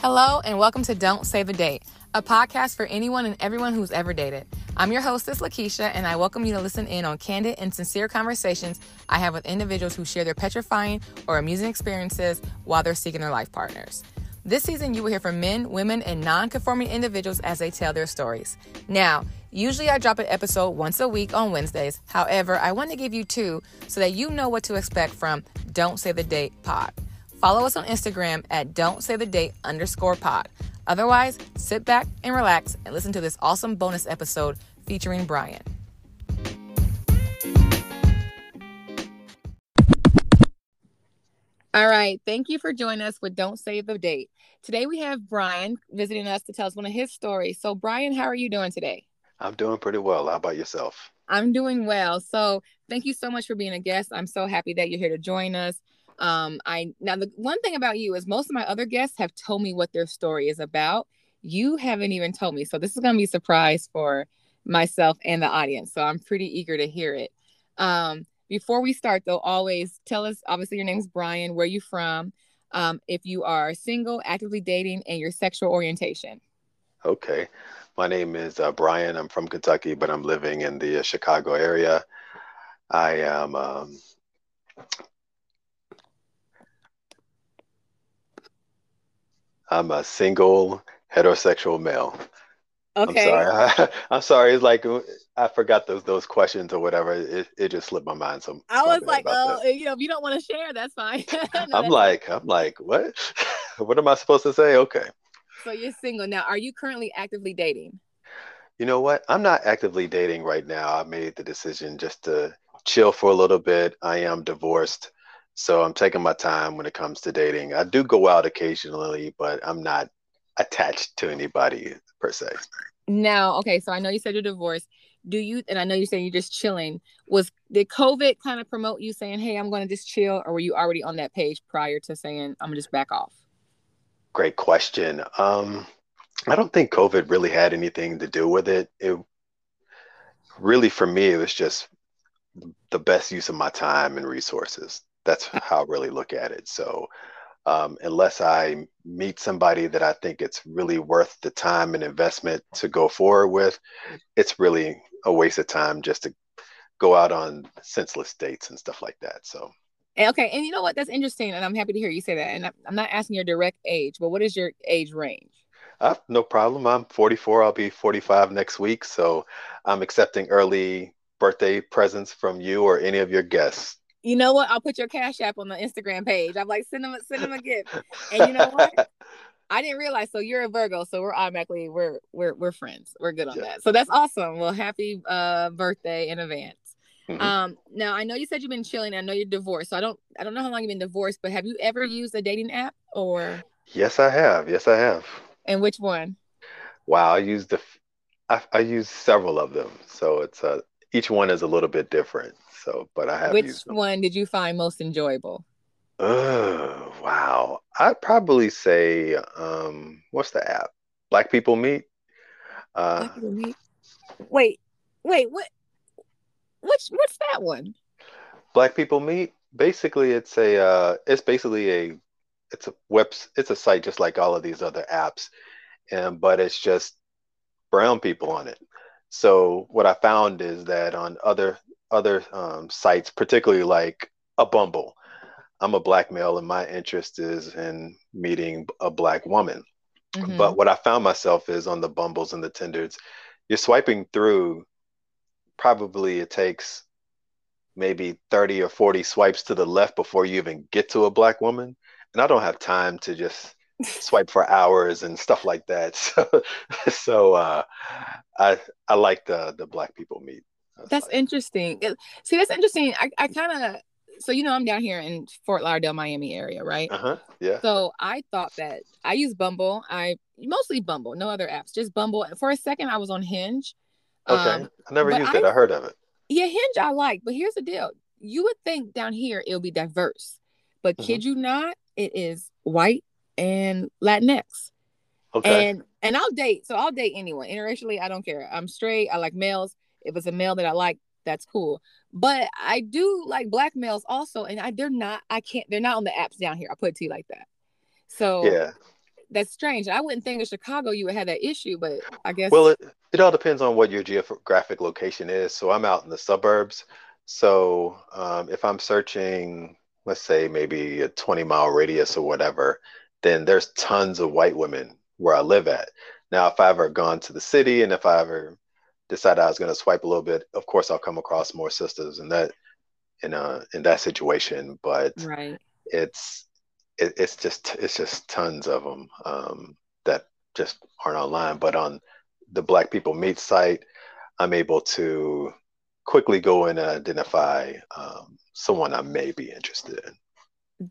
Hello, and welcome to Don't Save a Date, a podcast for anyone and everyone who's ever dated. I'm your hostess, Lakeisha, and I welcome you to listen in on candid and sincere conversations I have with individuals who share their petrifying or amusing experiences while they're seeking their life partners. This season, you will hear from men, women, and non conforming individuals as they tell their stories. Now, usually I drop an episode once a week on Wednesdays. However, I want to give you two so that you know what to expect from Don't Save the Date pod. Follow us on Instagram at don't save the date underscore pod. Otherwise, sit back and relax and listen to this awesome bonus episode featuring Brian. All right. Thank you for joining us with Don't Save the Date. Today we have Brian visiting us to tell us one of his stories. So, Brian, how are you doing today? I'm doing pretty well. How about yourself? I'm doing well. So, thank you so much for being a guest. I'm so happy that you're here to join us. Um, I now the one thing about you is most of my other guests have told me what their story is about. You haven't even told me, so this is going to be a surprise for myself and the audience. So I'm pretty eager to hear it. Um, before we start, though, always tell us. Obviously, your name is Brian. Where you from? Um, if you are single, actively dating, and your sexual orientation. Okay, my name is uh, Brian. I'm from Kentucky, but I'm living in the uh, Chicago area. I am um, I'm a single heterosexual male. Okay. I'm sorry. I'm sorry. It's like I forgot those those questions or whatever. It, it just slipped my mind. So I was like, oh, that. you know, if you don't want to share, that's fine. no, I'm that's like, fine. I'm like, what? what am I supposed to say? Okay. So you're single now. Are you currently actively dating? You know what? I'm not actively dating right now. I made the decision just to chill for a little bit. I am divorced. So I'm taking my time when it comes to dating. I do go out occasionally, but I'm not attached to anybody per se. Now, okay, so I know you said you're divorced. Do you and I know you're saying you're just chilling. Was did COVID kind of promote you saying, Hey, I'm gonna just chill, or were you already on that page prior to saying I'm gonna just back off? Great question. Um, I don't think COVID really had anything to do with it. It really for me, it was just the best use of my time and resources that's how I really look at it. So um, unless I meet somebody that I think it's really worth the time and investment to go forward with, it's really a waste of time just to go out on senseless dates and stuff like that. So. Okay, and you know what? That's interesting, and I'm happy to hear you say that. And I'm not asking your direct age, but what is your age range? Uh, no problem. I'm 44. I'll be 45 next week, so I'm accepting early birthday presents from you or any of your guests you know what? I'll put your cash app on the Instagram page. I'm like, send them, a send them a gift. And you know what? I didn't realize. So you're a Virgo, so we're automatically we're we're we're friends. We're good on yeah. that. So that's awesome. Well, happy uh, birthday in advance. Mm-hmm. Um, now I know you said you've been chilling. I know you're divorced, so I don't I don't know how long you've been divorced, but have you ever used a dating app or? Yes, I have. Yes, I have. And which one? Wow, I used the I, I use several of them, so it's uh each one is a little bit different. So, but I have. Which one did you find most enjoyable? Oh wow! I'd probably say, um, what's the app? Black People Meet. Uh, Black People Meet. Wait, wait, what? Which what's that one? Black People Meet. Basically, it's a uh, it's basically a it's a web it's a site just like all of these other apps, and but it's just brown people on it. So what I found is that on other other um, sites, particularly like a Bumble. I'm a black male, and my interest is in meeting a black woman. Mm-hmm. But what I found myself is on the Bumbles and the Tinders, you're swiping through. Probably it takes maybe 30 or 40 swipes to the left before you even get to a black woman. And I don't have time to just swipe for hours and stuff like that. So, so uh, I I like the the black people meet. That's, interesting. See, that's interesting. I, I kind of so you know I'm down here in Fort Lauderdale, Miami area, right? Uh huh. Yeah. So I thought that I use Bumble. I mostly Bumble, no other apps, just Bumble. For a second, I was on Hinge. Okay, um, I never used I, it. I heard of it. Yeah, Hinge I like, but here's the deal: you would think down here it'll be diverse, but mm-hmm. kid you not, it is white and Latinx. Okay. And and I'll date, so I'll date anyone interracially. I don't care. I'm straight. I like males. If it's a male that I like, that's cool. But I do like black males also, and I they're not. I can't. They're not on the apps down here. I put it to you like that. So yeah, that's strange. I wouldn't think in Chicago you would have that issue, but I guess. Well, it, it all depends on what your geographic location is. So I'm out in the suburbs. So um, if I'm searching, let's say maybe a 20 mile radius or whatever, then there's tons of white women where I live at. Now, if I ever gone to the city and if I ever decided I was going to swipe a little bit, of course I'll come across more sisters in that in a in that situation. But right. it's it, it's just it's just tons of them um, that just aren't online. But on the Black People Meet site, I'm able to quickly go and identify um, someone I may be interested in.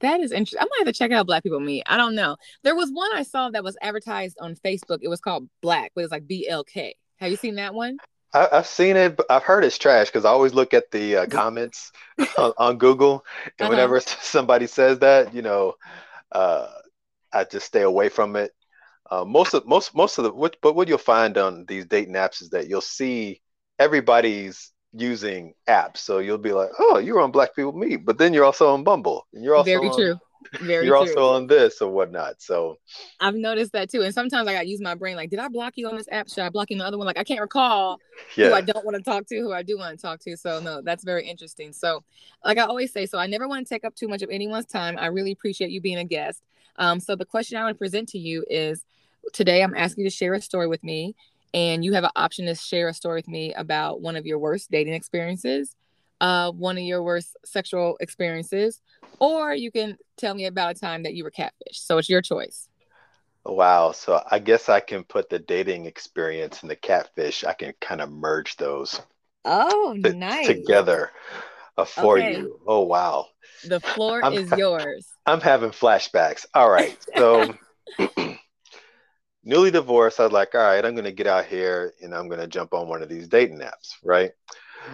That is interesting. I might have to check out Black People Meet. I don't know. There was one I saw that was advertised on Facebook. It was called Black, but it's like BLK. Have you seen that one? I, have seen it, but I've heard it's trash because I always look at the uh, comments on, on, Google, and uh-huh. whenever somebody says that, you know, uh, I just stay away from it. Uh, most of most most of the what, but what you'll find on these dating apps is that you'll see everybody's using apps. So you'll be like, oh, you're on Black People Meet, but then you're also on Bumble, and you're also very on, true. Very you're true. also on this or whatnot. So I've noticed that too. And sometimes I got use my brain. Like, did I block you on this app? Should I block you on the other one? Like, I can't recall yeah. who I don't want to talk to, who I do want to talk to. So no, that's very interesting. So, like I always say, so I never want to take up too much of anyone's time. I really appreciate you being a guest. Um, so the question I want to present to you is today I'm asking you to share a story with me, and you have an option to share a story with me about one of your worst dating experiences, uh, one of your worst sexual experiences, or you can tell me about a time that you were catfished. So it's your choice. Wow. So I guess I can put the dating experience and the catfish, I can kind of merge those. Oh, nice. Together uh, for okay. you. Oh, wow. The floor I'm, is yours. I'm having flashbacks. All right. So newly divorced, I was like, all right, I'm going to get out here and I'm going to jump on one of these dating apps, right?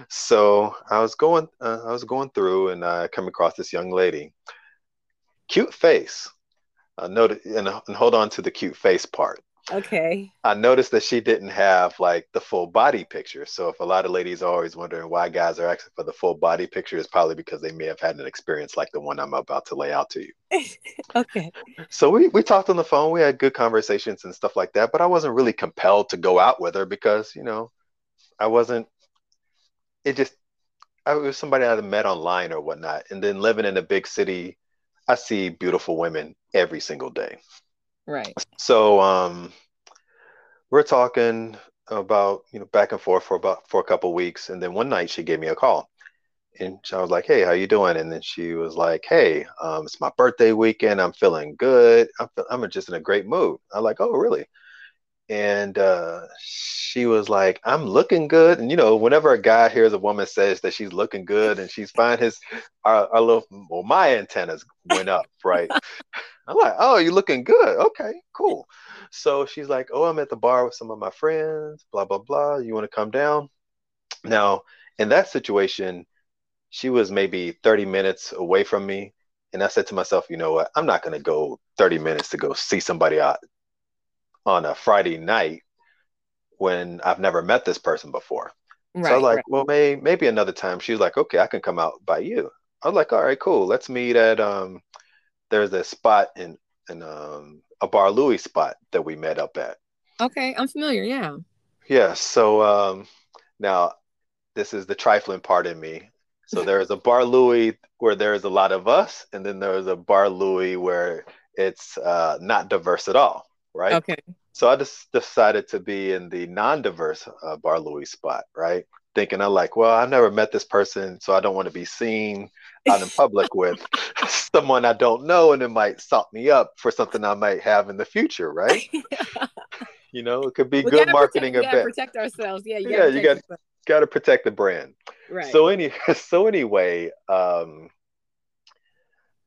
So I was going, uh, I was going through, and I come across this young lady, cute face. I noted, and, and hold on to the cute face part. Okay. I noticed that she didn't have like the full body picture. So if a lot of ladies are always wondering why guys are asking for the full body picture, it's probably because they may have had an experience like the one I'm about to lay out to you. okay. So we we talked on the phone. We had good conversations and stuff like that. But I wasn't really compelled to go out with her because you know I wasn't it just I was somebody I met online or whatnot, and then living in a big city, I see beautiful women every single day. Right. So um, we're talking about you know back and forth for about for a couple weeks, and then one night she gave me a call, and I was like, "Hey, how you doing?" And then she was like, "Hey, um, it's my birthday weekend. I'm feeling good. I'm I'm just in a great mood." I'm like, "Oh, really?" And uh, she was like, "I'm looking good." And you know, whenever a guy hears a woman says that she's looking good and she's fine, his our, our little well, my antennas went up, right? I'm like, "Oh, you're looking good. Okay, cool." So she's like, "Oh, I'm at the bar with some of my friends. Blah blah blah. You want to come down?" Now, in that situation, she was maybe 30 minutes away from me. And I said to myself, you know what? I'm not going to go 30 minutes to go see somebody out on a Friday night when I've never met this person before. Right, so I was like, right. well, maybe maybe another time. She was like, okay, I can come out by you. I was like, all right, cool. Let's meet at um. There's a spot in in um a Bar Louie spot that we met up at. Okay, I'm familiar. Yeah. Yeah. So um, now this is the trifling part in me. So there is a Bar Louie where there is a lot of us, and then there is a Bar Louie where it's uh, not diverse at all right? Okay. So I just decided to be in the non-diverse uh, Bar Louie spot, right? Thinking I'm like, well, I've never met this person, so I don't want to be seen out in public with someone I don't know, and it might salt me up for something I might have in the future, right? yeah. You know, it could be we good marketing protect, event. Protect ourselves, yeah. You yeah, you got got to protect the brand. Right. So any so anyway, um,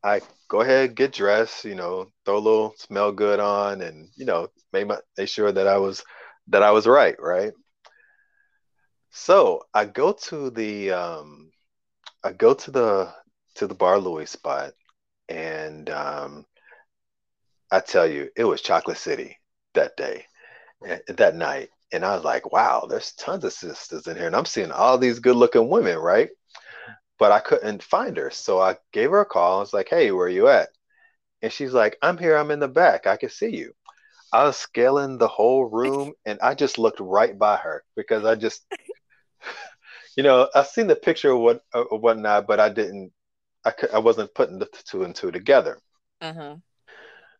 I go ahead, get dressed, you know, throw a little smell good on, and you know, make my make sure that I was that I was right, right. So I go to the um, I go to the to the Bar Louie spot, and um, I tell you, it was Chocolate City that day, eh, that night, and I was like, wow, there's tons of sisters in here, and I'm seeing all these good looking women, right? But I couldn't find her. So I gave her a call. I was like, hey, where are you at? And she's like, I'm here. I'm in the back. I can see you. I was scaling the whole room and I just looked right by her because I just, you know, I've seen the picture of what or whatnot, but I didn't, I, I wasn't putting the two and two together. Uh-huh.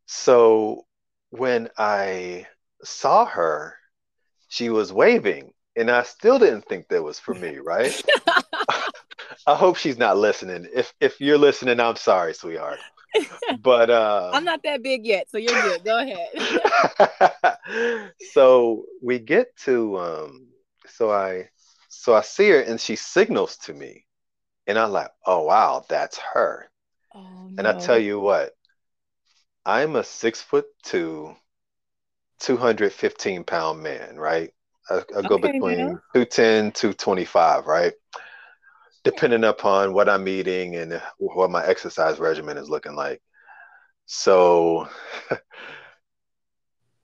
So when I saw her, she was waving and I still didn't think that was for me, right? I hope she's not listening. If if you're listening, I'm sorry, sweetheart. But uh, I'm not that big yet, so you're good. Go ahead. so we get to um, so I so I see her and she signals to me, and I'm like, oh wow, that's her. Oh, no. And I tell you what, I'm a six foot two, 215 pound man, right? I, I go Okay, between now. 210, 225, right? Depending upon what I'm eating and what my exercise regimen is looking like. So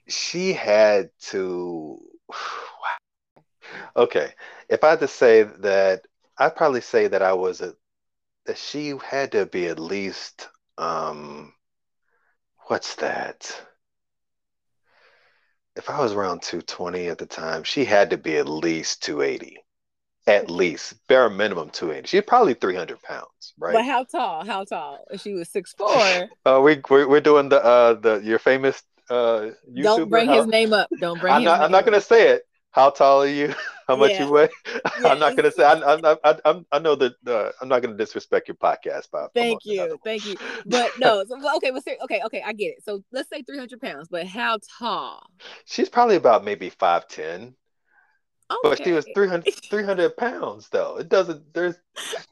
she had to, okay, if I had to say that, I'd probably say that I was a, that she had to be at least, um, what's that? If I was around 220 at the time, she had to be at least 280 at least bare minimum 280 she's probably 300 pounds right? But how tall? How tall? She was six four. Uh we we're, we're doing the uh the your famous uh YouTuber, don't bring how, his name up. Don't bring i'm not, I'm not gonna say it. How tall are you? How much yeah. you weigh? Yeah, i'm not gonna say I, I, I, I, I know that uh, i'm not gonna disrespect your podcast Bob. thank you thank you. But no so, okay but okay okay i get it. So let's say 300 pounds but how tall? She's probably about maybe 510 Okay. But she was 300, 300 pounds though. It doesn't. There's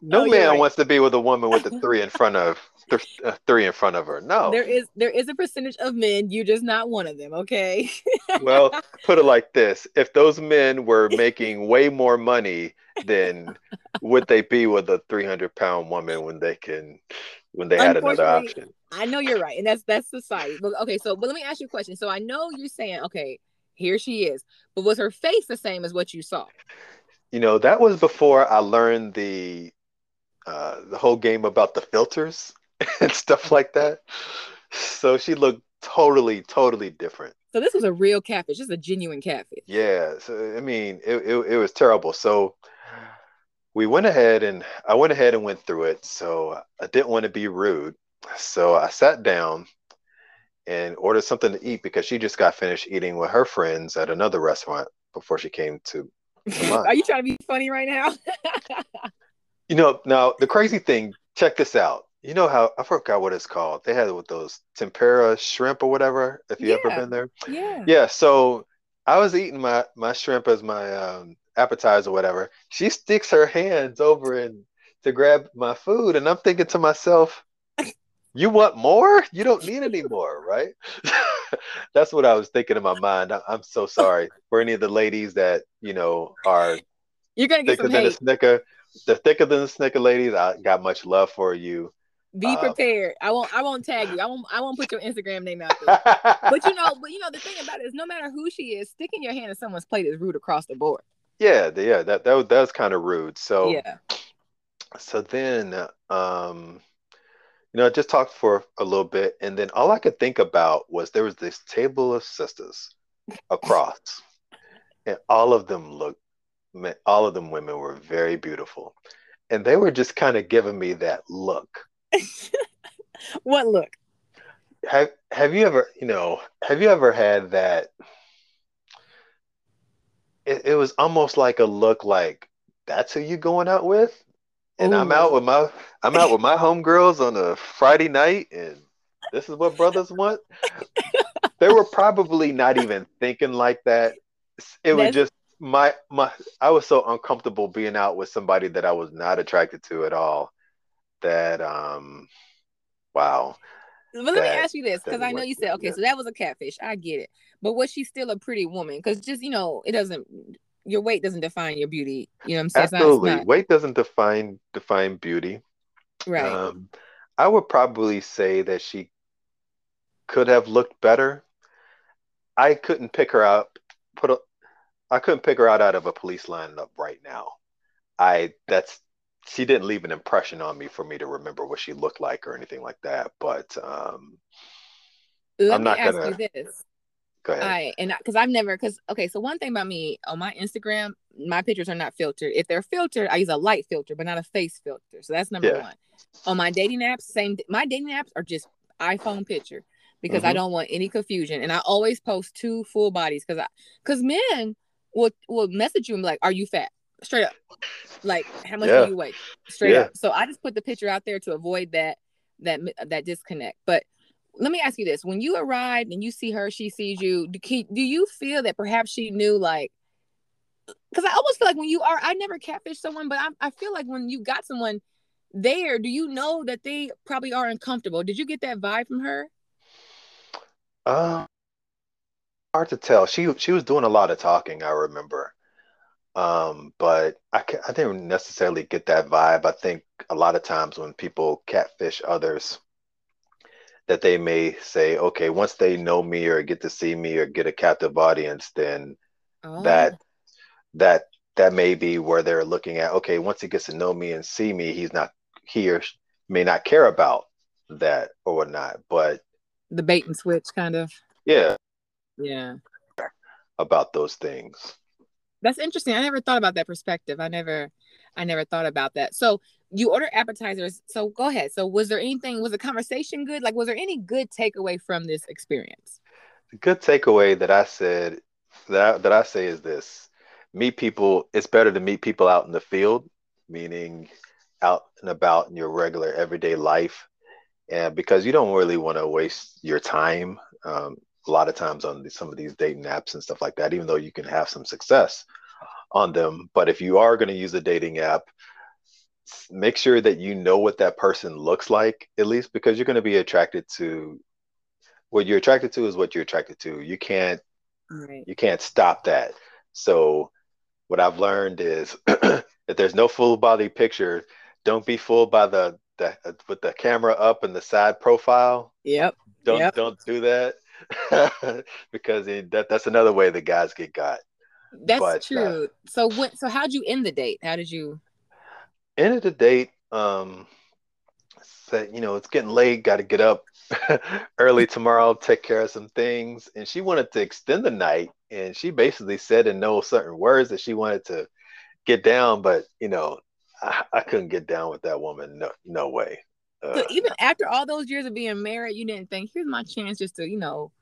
no oh, man right. wants to be with a woman with a three in front of th- uh, three in front of her. No, there is there is a percentage of men. You're just not one of them. Okay. well, put it like this: if those men were making way more money, then would they be with a 300 pound woman when they can when they had another option? I know you're right, and that's that's society. But, okay, so but let me ask you a question. So I know you're saying okay here she is, but was her face the same as what you saw? You know, that was before I learned the uh, the whole game about the filters and stuff like that. So she looked totally, totally different. So this was a real catfish, just a genuine catfish. Yeah, so I mean, it, it it was terrible. So we went ahead and I went ahead and went through it. So I didn't want to be rude. So I sat down and ordered something to eat because she just got finished eating with her friends at another restaurant before she came to mine. Are you trying to be funny right now? You know, now the crazy thing, check this out. You know how I forgot what it's called. They had it with those tempura shrimp or whatever, if you ever been there. yeah. Yeah, so I was eating my my shrimp as my um, appetizer or whatever. She sticks her hands over and to grab my food, and I'm thinking to myself, "You want more? You don't need any more, right?" That's what I was thinking in my mind. I, I'm so sorry for any of the ladies that you know are You're gonna get thicker some than a hate. snicker. The thicker than the snicker ladies. I got much love for you. Be uh, prepared. I won't. I won't tag you. I won't. I won't put your Instagram name out there. But you know. But you know the thing about it is, no matter who she is, sticking your hand in someone's plate is rude across the board. yeah, yeah, that that was, that was kind of rude. So. Yeah. so then um you know i just talked for a little bit and then all i could think about was there was this table of sisters across and all of them looked all of them women were very beautiful and they were just kind of giving me that look. What look? have have you ever you know have you ever had that? It, it was almost like a look like that's who you going out with and i'm out with my i'm out with my homegirls on a friday night and this is what brothers want they were probably not even thinking like that it was That's- just my my i was so uncomfortable being out with somebody that i was not attracted to at all that um wow But let me ask you this, because I know you said, okay, it. so that was a catfish. I get it. But was she still a pretty woman? Because just, you know, it doesn't, your weight doesn't define your beauty. You know what I'm saying? Absolutely. not- Weight doesn't define define beauty. right. Um, I would probably say that she could have looked better. I couldn't pick her out. Put a, I couldn't pick her out out of a police lineup right now. I that's she didn't leave an impression on me for me to remember what she looked like or anything like that. But um, Let I'm me not ask gonna- you this. Go ahead. I and because I've never because okay, so one thing about me on my Instagram, my pictures are not filtered. If they're filtered, I use a light filter, but not a face filter. So that's number Yeah. one. On my dating apps, same. My dating apps are just iPhone picture because I Mhm. don't want any confusion, and I always post two full bodies because I because men will will message you and be like, "Are you fat?" Straight up, like how much Yeah. do you weigh? Straight Yeah. up. So I just put the picture out there to avoid that that that disconnect. But let me ask you this: When you arrived and you see her, she sees you. Do, do you feel that perhaps she knew, like, because I almost feel like when you are, I never catfish someone, but I, I feel like when you got someone there, do you know that they probably are uncomfortable? Did you get that vibe from her? Uh, hard to tell. She she was doing a lot of talking, I remember. Um, but I I didn't necessarily get that vibe. I think a lot of times when people catfish others, that they may say, okay, once they know me or get to see me or get a captive audience, then Oh, that that that may be where they're looking at, okay, once he gets to know me and see me, he's not he or may not care about that or whatnot. But the bait and switch kind of. yeah, Yeah. about those things. That's interesting. I never thought about that perspective. I never I never thought about that. So you order appetizers. So go ahead. So was there anything was the conversation good? Like was there any good takeaway from this experience? The good takeaway that I said that I, that I say is this: meet people. It's better to meet people out in the field, meaning out and about in your regular everyday life, and because you don't really want to waste your time. Um, a lot of times on these, some of these dating apps and stuff like that, even though you can have some success on them, but if you are going to use a dating app, make sure that you know what that person looks like at least because you're going to be attracted to what you're attracted to is what you're attracted to. You can't Right. you can't stop that. So what I've learned is if there's no full body picture, don't be fooled by the, the with the camera up and the side profile. Yep. Don't Yep. don't do that because it, that that's another way the guys get got. That's But, uh, true. so what so how'd you end the date? How did you End of the date, um, said you know it's getting late, got to get up early tomorrow, take care of some things, and she wanted to extend the night, and she basically said in no certain words that she wanted to get down, but you know I, I couldn't get down with that woman. No, no way. Uh, so even after all those years of being married, you didn't think, here's my chance just to, you know,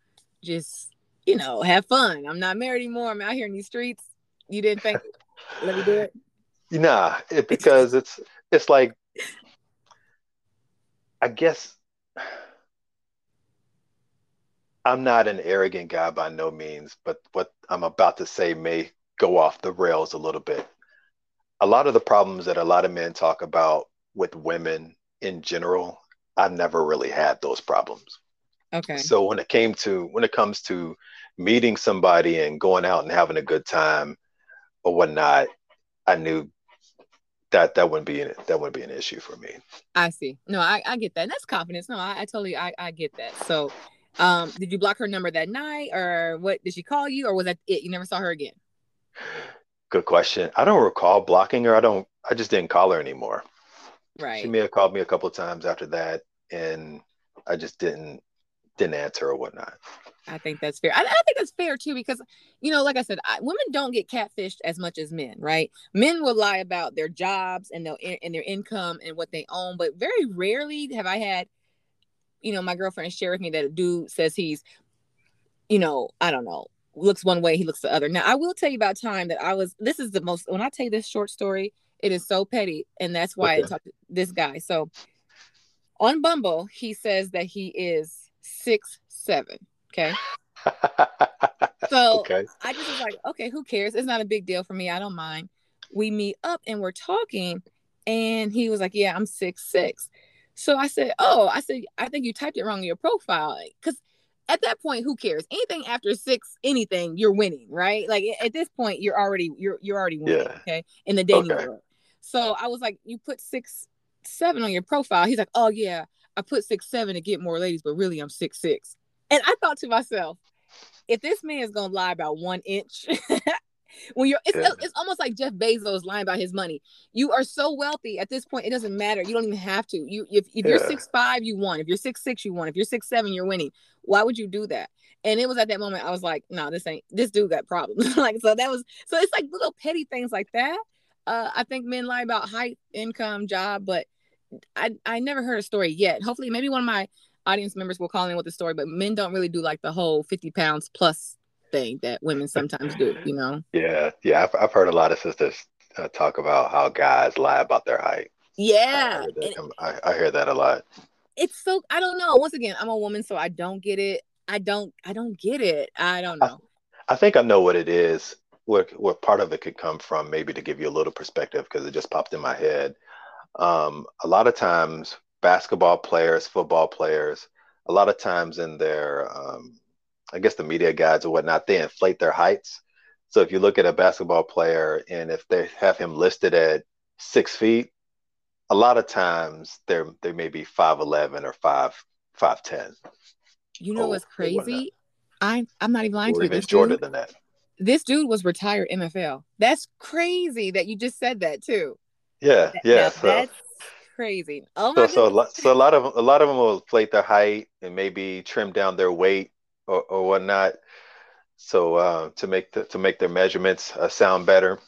just, you know, have fun. I'm not married anymore. I'm out here in these streets. You didn't think, let me do it? Nah, it, because it's it's like I guess I'm not an arrogant guy by no means, but what I'm about to say may go off the rails a little bit. A lot of the problems that a lot of men talk about with women in general, I've never really had those problems. Okay. So when it came to when it comes to meeting somebody and going out and having a good time or whatnot, I knew that that wouldn't be an, that wouldn't be an issue for me. I see. No, I, I get that. And that's confidence. No, I, I totally I, I get that. So um did you block her number that night or what did she call you or was that it? You never saw her again? Good question. I don't recall blocking her. I don't. I just didn't call her anymore. Right. She may have called me a couple of times after that, and I just didn't didn't answer or whatnot. I think that's fair. I, I think that's fair too because, you know, like I said, I, women don't get catfished as much as men, right? Men will lie about their jobs and their and their income and what they own, but very rarely have I had, you know, my girlfriend share with me that a dude says he's, you know, I don't know, looks one way, he looks the other. Now, I will tell you about time that I was. This is the most. When I tell you this short story, it is so petty, and that's why I talked to this guy. So, on Bumble, he says that he is six seven. Okay. So okay. I just was like, okay, who cares? It's not a big deal for me. I don't mind. We meet up and we're talking, and he was like, yeah, I'm six six. So I said, oh, I said, I think you typed it wrong in your profile because at that point, who cares? Anything after six, anything, you're winning, right? Like at this point, you're already you're you're already winning, Yeah. okay, in the dating Okay. world. So I was like, you put six seven on your profile. He's like, oh yeah, I put six seven to get more ladies, but really I'm six six. And I thought to myself, if this man is gonna lie about one inch, when you're it's, yeah. it's almost like Jeff Bezos lying about his money. You are so wealthy at this point, it doesn't matter. You don't even have to. You if, if you're six five, you won. If you're six six, you won. If you're six seven, you're winning. Why would you do that? And it was at that moment I was like, no, nah, this ain't this dude got problems. like so that was so it's like little petty things like that. Uh, I think men lie about height, income, job, but I I never heard a story yet. Hopefully, maybe one of my audience members will call in with a story, but men don't really do like the whole 50 pounds plus thing that women sometimes do, you know? Yeah, yeah. I've, I've heard a lot of sisters uh, talk about how guys lie about their height. Yeah. I, I, I hear that a lot. It's so, I don't know. Once again, I'm a woman, so I don't get it. I don't, I don't get it. I don't know. I, I think I know what it is. Where, where part of it could come from, maybe to give you a little perspective, because it just popped in my head. Um, a lot of times, basketball players, football players, a lot of times in their um, I guess the media guides or whatnot, they inflate their heights. So if you look at a basketball player and if they have him listed at six feet, a lot of times they're they may be five eleven or five five ten. You know what's crazy? I'm I'm not even lying or to you. Even shorter dude, than that. This dude was retired NFL. That's crazy that you just said that too. Yeah, yeah. so, that's crazy. Oh my so, so a lot, so a lot of a lot of them will inflate their height and maybe trim down their weight or, or whatnot. So uh, to make the, to make their measurements uh, sound better,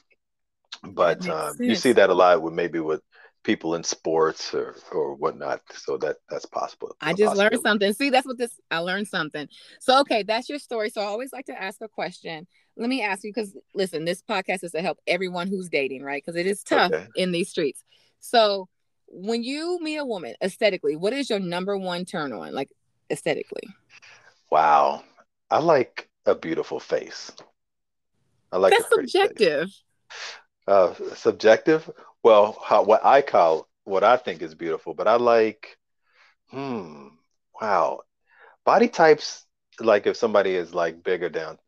but um, you see that a lot with maybe with people in sports or or whatnot. So that that's possible. I just learned something. See, that's what this I learned something. So okay, that's your story. So I always like to ask a question. Let me ask you because listen, this podcast is to help everyone who's dating, right? Because it is tough okay. in these streets. So when you meet a woman aesthetically, what is your number one turn on, like aesthetically? Wow. I like a beautiful face. I like That's subjective. Uh, subjective? Well, how, what I call what I think is beautiful, but I like, hmm, wow. Body types, like if somebody is like bigger down,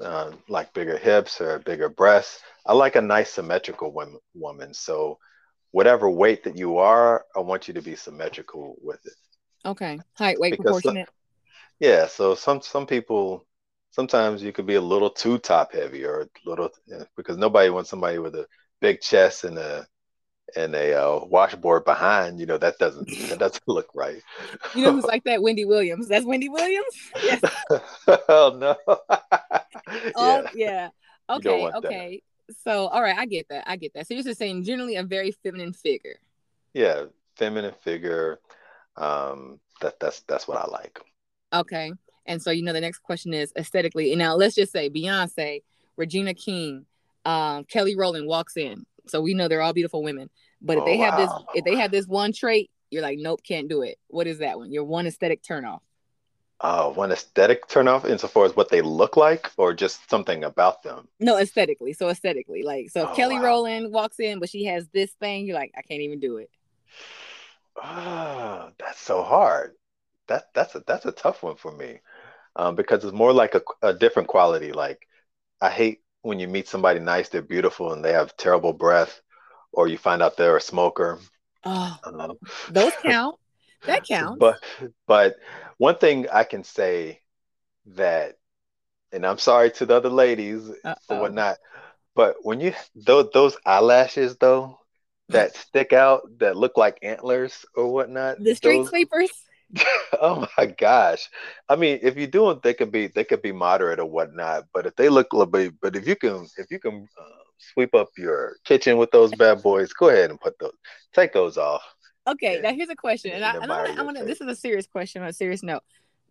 uh, like bigger hips or bigger breasts, I like a nice symmetrical woman, woman. So whatever weight that you are, I want you to be symmetrical with it. Okay. Height, weight, because proportionate. Yeah, so some some people sometimes you could be a little too top heavy or a little because nobody wants somebody with a big chest and a and a uh, washboard behind. You know that doesn't that doesn't look right. You know who's like that? Wendy Williams. That's Wendy Williams. Yes. oh no. oh yeah. yeah. Okay. Okay. That. So all right, I get that. I get that. So you're just saying generally a very feminine figure. Yeah, feminine figure. Um, that that's that's what I like. Okay. And so, you know, the next question is aesthetically. And now let's just say Beyonce, Regina King, um, Kelly Rowland walks in. So we know they're all beautiful women. But if oh, they have this, if they have this one trait, you're like, nope, can't do it. What is that one? Your one aesthetic turnoff. Uh, one aesthetic turnoff insofar as what they look like or just something about them? No, aesthetically. So aesthetically. Like so if oh, Kelly wow. Rowland walks in, but she has this thing, you're like, I can't even do it. Oh, that's so hard that that's a that's a tough one for me um, because it's more like a, a different quality. Like I hate when you meet somebody nice, they're beautiful, and they have terrible breath, or you find out they're a smoker. Oh, um, those count. That counts. But but one thing I can say that, and I'm sorry to the other ladies Uh-oh. for whatnot, but when you those those eyelashes though that stick out that look like antlers or whatnot, the street those, sweepers. oh my gosh. I mean, if you do them, they could be they could be moderate or whatnot. But if they look a little bit, but if you can if you can uh, sweep up your kitchen with those bad boys, go ahead and put those take those off. Okay, and, now here's a question, and, and I, I want to. This is a serious question on a serious note.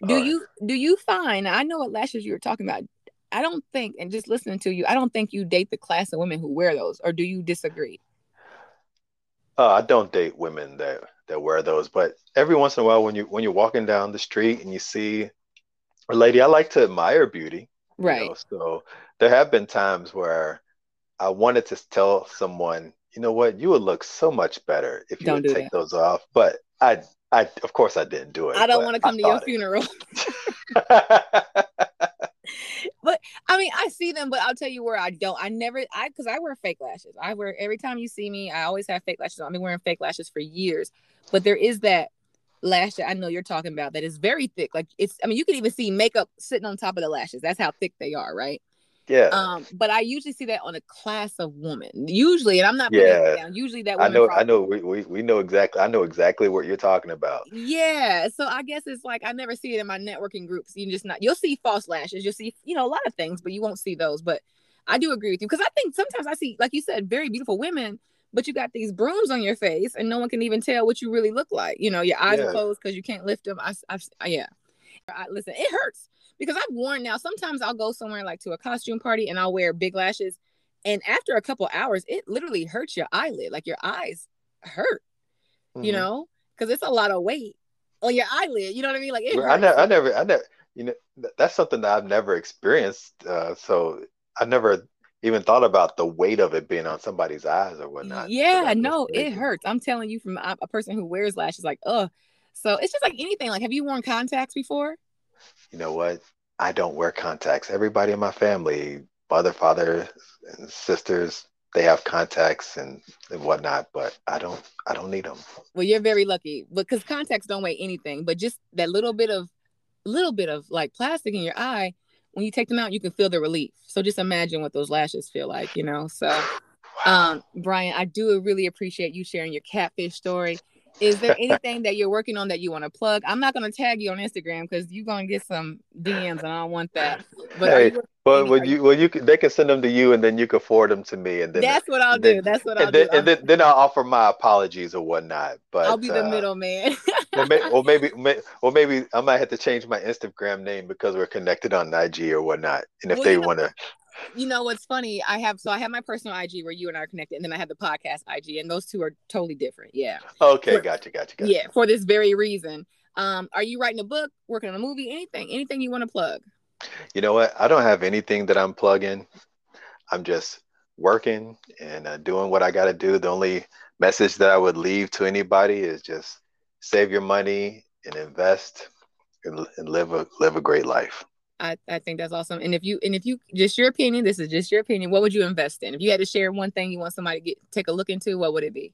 Do right. you do you find? I know what lashes you were talking about. I don't think, and just listening to you, I don't think you date the class of women who wear those, or do you disagree? Uh, I don't date women that that wear those, but every once in a while, when you when you're walking down the street and you see a lady, I like to admire beauty. Right. You know? So there have been times where I wanted to tell someone, you know what, you would look so much better if you don't would take that. those off. But I, I, of course, I didn't do it. I don't want to come to your it. funeral. but I mean, I see them, but I'll tell you where I don't. I never, I because I wear fake lashes. I wear every time you see me, I always have fake lashes. I've been wearing fake lashes for years, but there is that lash that I know you're talking about that is very thick. Like it's, I mean, you can even see makeup sitting on top of the lashes. That's how thick they are, right? Yeah. Um, but I usually see that on a class of women. Usually, and I'm not yeah. down. Usually that I know I know we, we we know exactly I know exactly what you're talking about. Yeah. So I guess it's like I never see it in my networking groups. You just not you'll see false lashes, you'll see, you know, a lot of things, but you won't see those. But I do agree with you because I think sometimes I see, like you said, very beautiful women, but you got these brooms on your face and no one can even tell what you really look like. You know, your eyes yeah. are closed because you can't lift them. I, I, I yeah. I, listen, it hurts because I've worn now. Sometimes I'll go somewhere like to a costume party and I'll wear big lashes, and after a couple hours, it literally hurts your eyelid. Like your eyes hurt, mm-hmm. you know, because it's a lot of weight on your eyelid. You know what I mean? Like it I never, I never, I never. You know, that's something that I've never experienced. Uh, so I never even thought about the weight of it being on somebody's eyes or whatnot. Yeah, no, it hurts. I'm telling you, from a person who wears lashes, like, ugh. So it's just like anything. Like, have you worn contacts before? You know what? I don't wear contacts. Everybody in my family, mother, father, and sisters, they have contacts and, and whatnot, but I don't I don't need them. Well, you're very lucky because contacts don't weigh anything, but just that little bit of little bit of like plastic in your eye, when you take them out, you can feel the relief. So just imagine what those lashes feel like, you know. So um Brian, I do really appreciate you sharing your catfish story. Is there anything that you're working on that you want to plug? I'm not going to tag you on Instagram because you're going to get some DMs and I don't want that. But hey, but when you when you can, they can send them to you and then you can forward them to me and then that's what I'll then, do. That's what I'll and then, do. And then, then I'll offer my apologies or whatnot. But I'll be the uh, middleman. or, maybe, or maybe or maybe I might have to change my Instagram name because we're connected on IG or whatnot. And if well, they want to you know what's funny? I have so I have my personal IG where you and I are connected, and then I have the podcast IG, and those two are totally different. Yeah. Okay, for, gotcha, gotcha, gotcha. Yeah, for this very reason. Um, are you writing a book, working on a movie, anything, anything you want to plug? You know what? I don't have anything that I'm plugging. I'm just working and uh, doing what I got to do. The only message that I would leave to anybody is just save your money and invest and, and live a live a great life. I, I think that's awesome. And if you and if you just your opinion, this is just your opinion. What would you invest in? If you had to share one thing you want somebody to get take a look into, what would it be?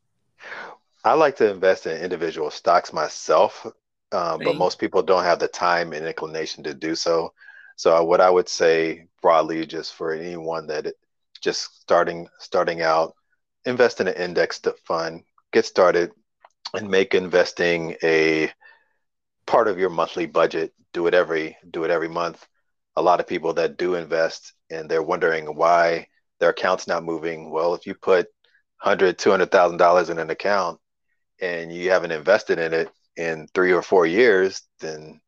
I like to invest in individual stocks myself, um, but most people don't have the time and inclination to do so. So what I would say broadly, just for anyone that just starting starting out, invest in an index fund, get started, and make investing a part of your monthly budget. Do it every do it every month a lot of people that do invest and they're wondering why their account's not moving. Well, if you put hundred, two hundred thousand dollars in an account and you haven't invested in it in three or four years, then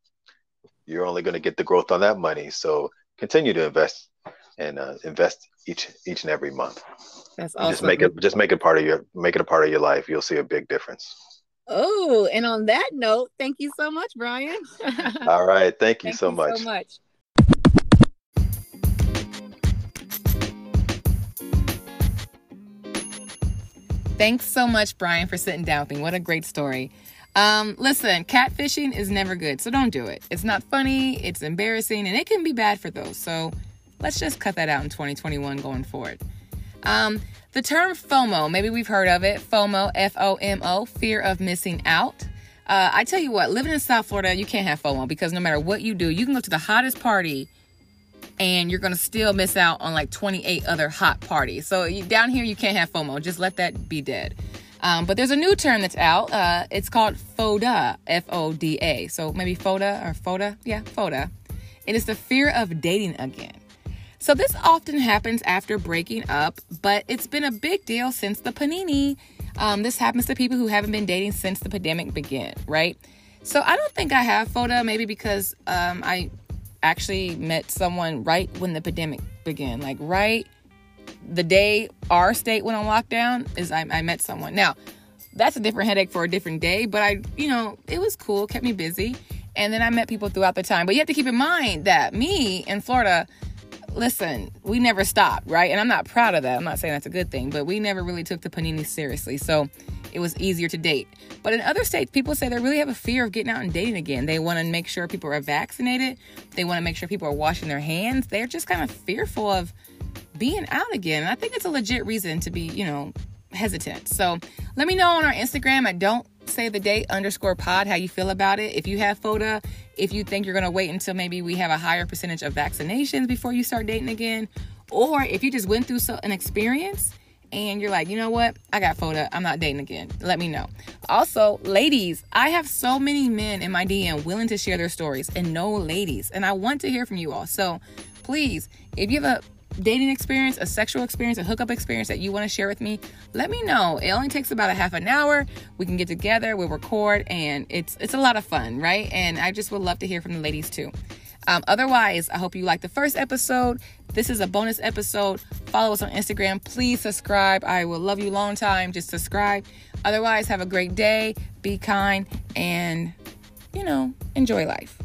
you're only going to get the growth on that money. So continue to invest and uh, invest each each and every month. That's awesome. Just make it just make it part of your make it a part of your life. You'll see a big difference. Oh, and on that note, thank you so much, Brian. All right, thank you, thank so, you much. so much. Thanks so much, Brian, for sitting down with me. What a great story. Um, listen, catfishing is never good, so don't do it. It's not funny, it's embarrassing, and it can be bad for those. So let's just cut that out in 2021 going forward. Um, the term FOMO, maybe we've heard of it. FOMO, F O M O, fear of missing out. Uh, I tell you what, living in South Florida, you can't have FOMO because no matter what you do, you can go to the hottest party and you're going to still miss out on like 28 other hot parties. So you, down here, you can't have FOMO. Just let that be dead. Um, but there's a new term that's out. Uh, it's called FODA, F O D A. So maybe FODA or FODA? Yeah, FODA. And It is the fear of dating again. So this often happens after breaking up, but it's been a big deal since the panini. Um, this happens to people who haven't been dating since the pandemic began, right? So I don't think I have FODA, maybe because um, I actually met someone right when the pandemic began, like right the day our state went on lockdown is I, I met someone. Now, that's a different headache for a different day, but I, you know, it was cool, kept me busy. And then I met people throughout the time. But you have to keep in mind that me in Florida, listen, we never stopped, right? And I'm not proud of that. I'm not saying that's a good thing, but we never really took the panini seriously. So it was easier to date. But in other states, people say they really have a fear of getting out and dating again. They want to make sure people are vaccinated. They want to make sure people are washing their hands. They're just kind of fearful of being out again. And I think it's a legit reason to be, you know, hesitant. So let me know on our Instagram at don't save the date underscore pod how you feel about it. If you have FODA, if you think you're going to wait until maybe we have a higher percentage of vaccinations before you start dating again, Or if you just went through so, an experience and you're like, you know what? I got FODA. I'm not dating again. Let me know. Also, ladies, I have so many men in my DM willing to share their stories and no ladies. And I want to hear from you all. So please, if you have a dating experience, a sexual experience, a hookup experience that you want to share with me, let me know. It only takes about a half an hour. We can get together, we'll record, and it's it's a lot of fun, right? And I just would love to hear from the ladies too. Um, otherwise, I hope you liked the first episode. This is a bonus episode. Follow us on Instagram. Please subscribe. I will love you long time. Just subscribe. Otherwise, have a great day. Be kind and, you know, enjoy life.